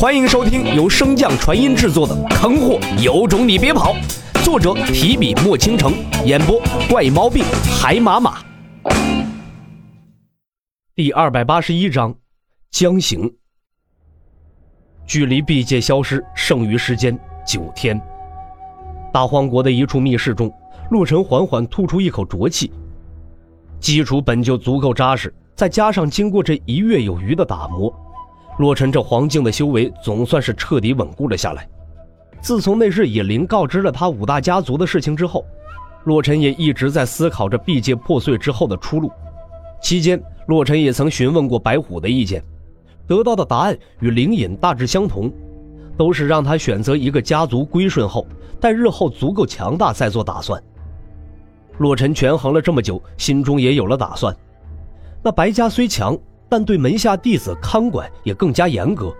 欢迎收听由升降传音制作的《坑货有种你别跑》，作者提笔墨倾城，演播怪猫病海马马。第二百八十一章，将行。距离毕界消失剩余时间九天。大荒国的一处密室中，洛尘缓缓吐出一口浊气。基础本就足够扎实，再加上经过这一月有余的打磨。洛尘这黄境的修为总算是彻底稳固了下来。自从那日野灵告知了他五大家族的事情之后，洛尘也一直在思考着毕界破碎之后的出路。期间，洛尘也曾询问过白虎的意见，得到的答案与灵隐大致相同，都是让他选择一个家族归顺后，待日后足够强大再做打算。洛尘权衡了这么久，心中也有了打算。那白家虽强，但对门下弟子看管也更加严格，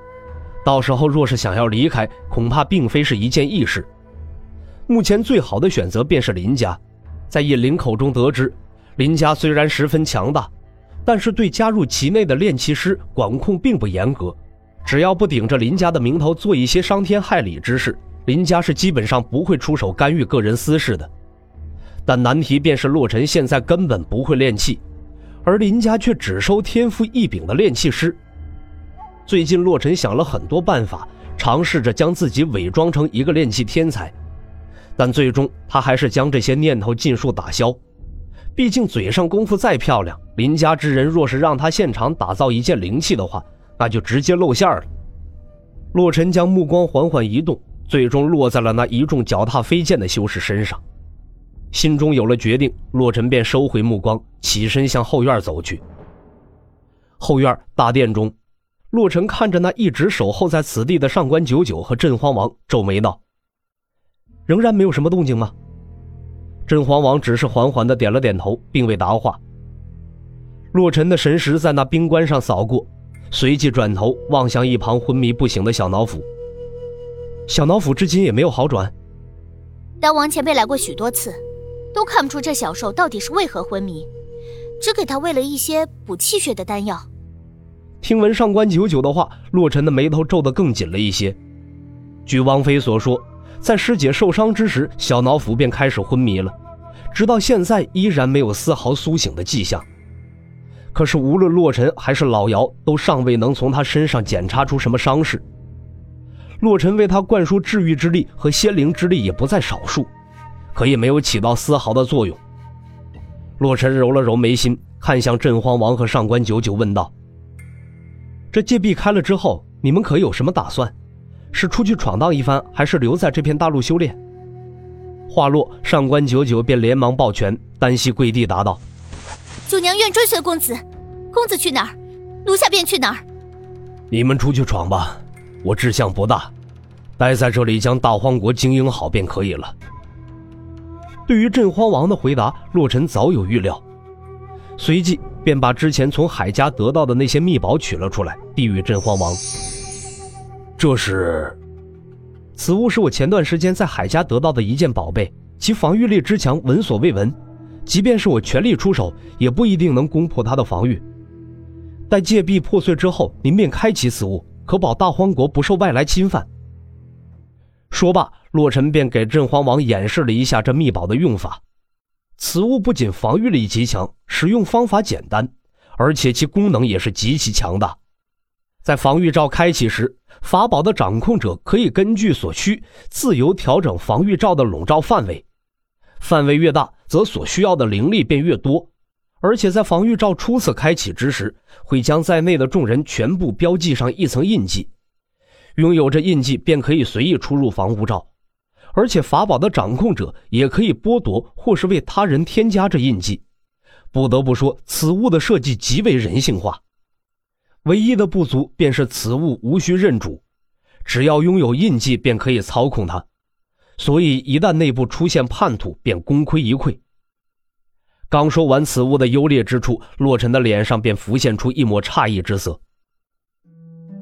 到时候若是想要离开，恐怕并非是一件易事。目前最好的选择便是林家，在尹灵口中得知，林家虽然十分强大，但是对加入其内的炼气师管控并不严格，只要不顶着林家的名头做一些伤天害理之事，林家是基本上不会出手干预个人私事的。但难题便是洛尘现在根本不会炼气。而林家却只收天赋异禀的炼气师。最近，洛尘想了很多办法，尝试着将自己伪装成一个炼气天才，但最终他还是将这些念头尽数打消。毕竟，嘴上功夫再漂亮，林家之人若是让他现场打造一件灵器的话，那就直接露馅了。洛尘将目光缓缓移动，最终落在了那一众脚踏飞剑的修士身上。心中有了决定，洛尘便收回目光，起身向后院走去。后院大殿中，洛尘看着那一直守候在此地的上官九九和镇荒王，皱眉道：“仍然没有什么动静吗？”镇荒王只是缓缓的点了点头，并未答话。洛尘的神识在那冰棺上扫过，随即转头望向一旁昏迷不醒的小脑斧。小脑斧至今也没有好转。丹王前辈来过许多次。都看不出这小兽到底是为何昏迷，只给他喂了一些补气血的丹药。听闻上官九九的话，洛尘的眉头皱得更紧了一些。据王妃所说，在师姐受伤之时，小脑斧便开始昏迷了，直到现在依然没有丝毫苏醒的迹象。可是无论洛尘还是老姚，都尚未能从他身上检查出什么伤势。洛尘为他灌输治愈之力和仙灵之力也不在少数。可也没有起到丝毫的作用。洛尘揉了揉眉心，看向镇荒王和上官九九，问道：“这界壁开了之后，你们可有什么打算？是出去闯荡一番，还是留在这片大陆修炼？”话落，上官九九便连忙抱拳，单膝跪地答道：“九娘愿追随公子，公子去哪儿，奴下便去哪儿。你们出去闯吧，我志向不大，待在这里将大荒国经营好便可以了。”对于镇荒王的回答，洛尘早有预料，随即便把之前从海家得到的那些秘宝取了出来，递与镇荒王。这是，此物是我前段时间在海家得到的一件宝贝，其防御力之强，闻所未闻，即便是我全力出手，也不一定能攻破它的防御。待界壁破碎之后，您便开启此物，可保大荒国不受外来侵犯。说罢，洛尘便给镇荒王演示了一下这秘宝的用法。此物不仅防御力极强，使用方法简单，而且其功能也是极其强大。在防御罩开启时，法宝的掌控者可以根据所需自由调整防御罩的笼罩范围，范围越大，则所需要的灵力便越多。而且在防御罩初次开启之时，会将在内的众人全部标记上一层印记。拥有这印记，便可以随意出入防护罩，而且法宝的掌控者也可以剥夺或是为他人添加这印记。不得不说，此物的设计极为人性化。唯一的不足便是此物无需认主，只要拥有印记便可以操控它，所以一旦内部出现叛徒，便功亏一篑。刚说完此物的优劣之处，洛尘的脸上便浮现出一抹诧异之色。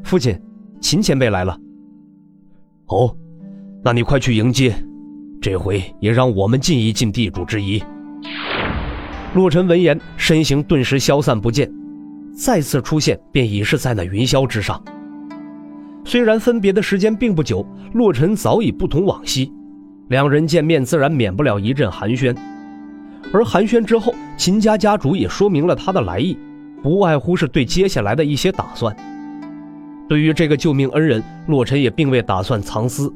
父亲。秦前辈来了。哦，那你快去迎接，这回也让我们尽一尽地主之谊。洛尘闻言，身形顿时消散不见，再次出现便已是在那云霄之上。虽然分别的时间并不久，洛尘早已不同往昔，两人见面自然免不了一阵寒暄。而寒暄之后，秦家家主也说明了他的来意，不外乎是对接下来的一些打算。对于这个救命恩人，洛尘也并未打算藏私，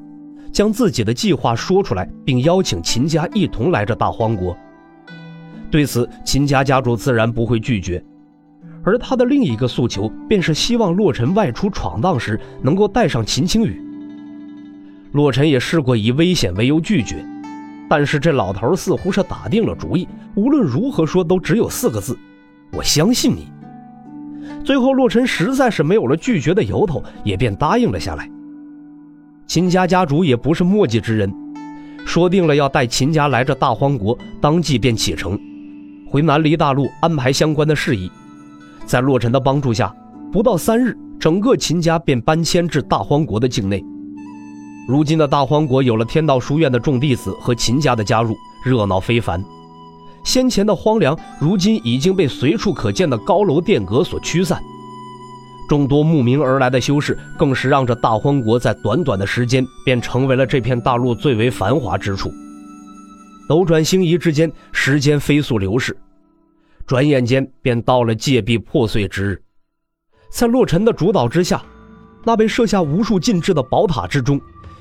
将自己的计划说出来，并邀请秦家一同来这大荒国。对此，秦家家主自然不会拒绝。而他的另一个诉求，便是希望洛尘外出闯荡时能够带上秦青羽。洛尘也试过以危险为由拒绝。但是这老头似乎是打定了主意，无论如何说都只有四个字：“我相信你。”最后，洛尘实在是没有了拒绝的由头，也便答应了下来。秦家家主也不是墨迹之人，说定了要带秦家来这大荒国，当即便启程，回南离大陆安排相关的事宜。在洛尘的帮助下，不到三日，整个秦家便搬迁至大荒国的境内。如今的大荒国有了天道书院的众弟子和秦家的加入，热闹非凡。先前的荒凉，如今已经被随处可见的高楼殿阁所驱散。众多慕名而来的修士，更是让这大荒国在短短的时间便成为了这片大陆最为繁华之处。斗转星移之间，时间飞速流逝，转眼间便到了界壁破碎之日。在洛尘的主导之下，那被设下无数禁制的宝塔之中。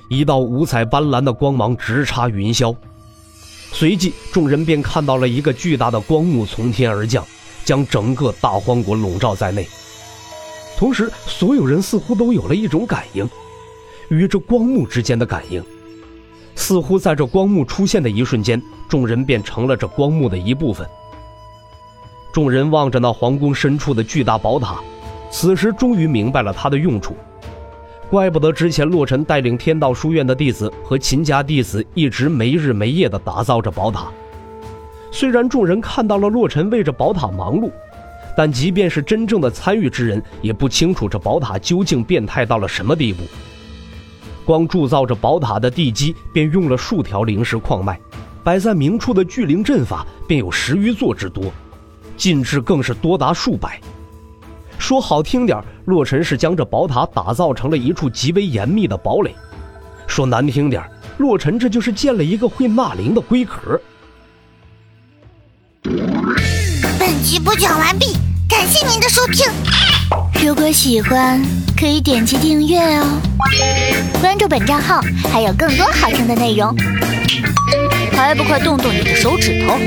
一道五彩斑斓的光芒直插云霄，随即众人便看到了一个巨大的光幕从天而降，将整个大荒国笼罩在内。同时，所有人似乎都有了一种感应，与这光幕之间的感应，似乎在这光幕出现的一瞬间，众人便成了这光幕的一部分。众人望着那皇宫深处的巨大宝塔，此时终于明白了它的用处。怪不得之前洛尘带领天道书院的弟子和秦家弟子一直没日没夜地打造着宝塔。虽然众人看到了洛尘为这宝塔忙碌，但即便是真正的参与之人，也不清楚这宝塔究竟变态到了什么地步。光铸造着宝塔的地基便用了数条灵石矿脉，摆在明处的聚灵阵法便有十余座之多，禁制更是多达数百。说好听点，洛尘是将这宝塔打造成了一处极为严密的堡垒；说难听点，洛尘这就是建了一个会纳灵的龟壳。本集播讲完毕，感谢您的收听。如果喜欢，可以点击订阅哦，关注本账号还有更多好听的内容。还不快动动你的手指头！